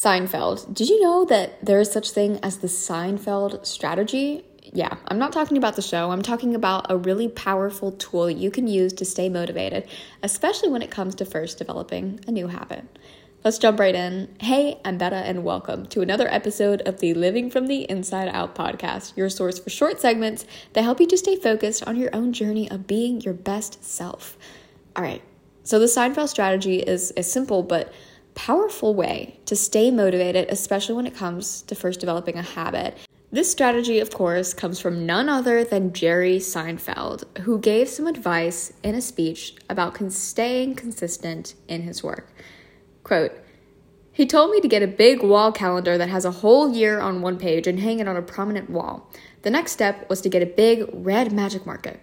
Seinfeld. Did you know that there is such thing as the Seinfeld strategy? Yeah, I'm not talking about the show. I'm talking about a really powerful tool you can use to stay motivated, especially when it comes to first developing a new habit. Let's jump right in. Hey, I'm Betta, and welcome to another episode of the Living from the Inside Out podcast, your source for short segments that help you to stay focused on your own journey of being your best self. All right, so the Seinfeld strategy is a simple but powerful way to stay motivated, especially when it comes to first developing a habit. This strategy, of course, comes from none other than Jerry Seinfeld, who gave some advice in a speech about staying consistent in his work. Quote, he told me to get a big wall calendar that has a whole year on one page and hang it on a prominent wall. The next step was to get a big red magic marker.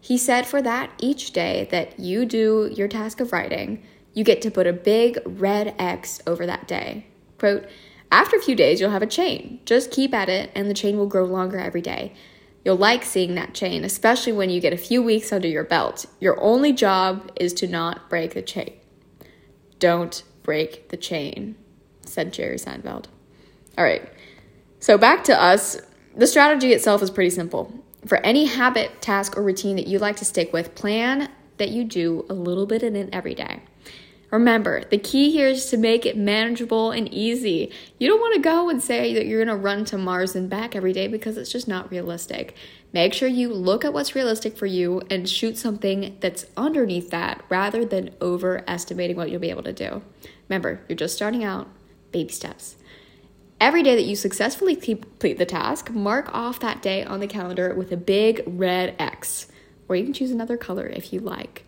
He said for that each day that you do your task of writing, you get to put a big red X over that day. Quote, after a few days, you'll have a chain. Just keep at it, and the chain will grow longer every day. You'll like seeing that chain, especially when you get a few weeks under your belt. Your only job is to not break the chain. Don't break the chain, said Jerry Seinfeld. All right, so back to us. The strategy itself is pretty simple. For any habit, task, or routine that you like to stick with, plan that you do a little bit in it every day. Remember, the key here is to make it manageable and easy. You don't want to go and say that you're going to run to Mars and back every day because it's just not realistic. Make sure you look at what's realistic for you and shoot something that's underneath that rather than overestimating what you'll be able to do. Remember, you're just starting out, baby steps. Every day that you successfully complete the task, mark off that day on the calendar with a big red X, or you can choose another color if you like.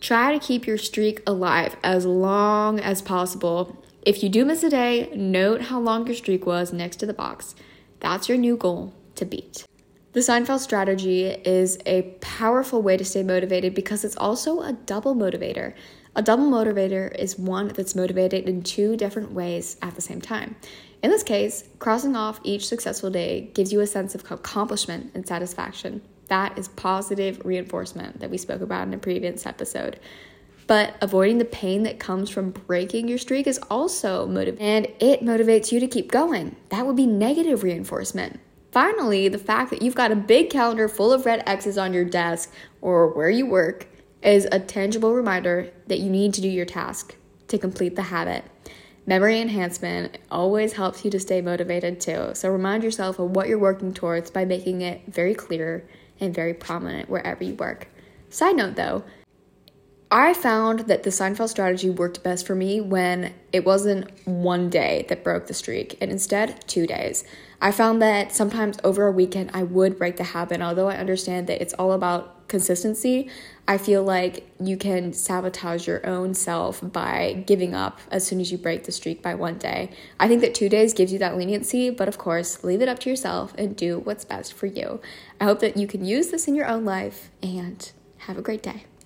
Try to keep your streak alive as long as possible. If you do miss a day, note how long your streak was next to the box. That's your new goal to beat. The Seinfeld strategy is a powerful way to stay motivated because it's also a double motivator. A double motivator is one that's motivated in two different ways at the same time. In this case, crossing off each successful day gives you a sense of accomplishment and satisfaction. That is positive reinforcement that we spoke about in a previous episode. But avoiding the pain that comes from breaking your streak is also motivating, and it motivates you to keep going. That would be negative reinforcement. Finally, the fact that you've got a big calendar full of red X's on your desk or where you work is a tangible reminder that you need to do your task to complete the habit. Memory enhancement always helps you to stay motivated too. So remind yourself of what you're working towards by making it very clear and very prominent wherever you work. Side note though, I found that the Seinfeld strategy worked best for me when it wasn't one day that broke the streak, and instead two days. I found that sometimes over a weekend I would break the habit. Although I understand that it's all about consistency, I feel like you can sabotage your own self by giving up as soon as you break the streak by one day. I think that two days gives you that leniency, but of course, leave it up to yourself and do what's best for you. I hope that you can use this in your own life and have a great day.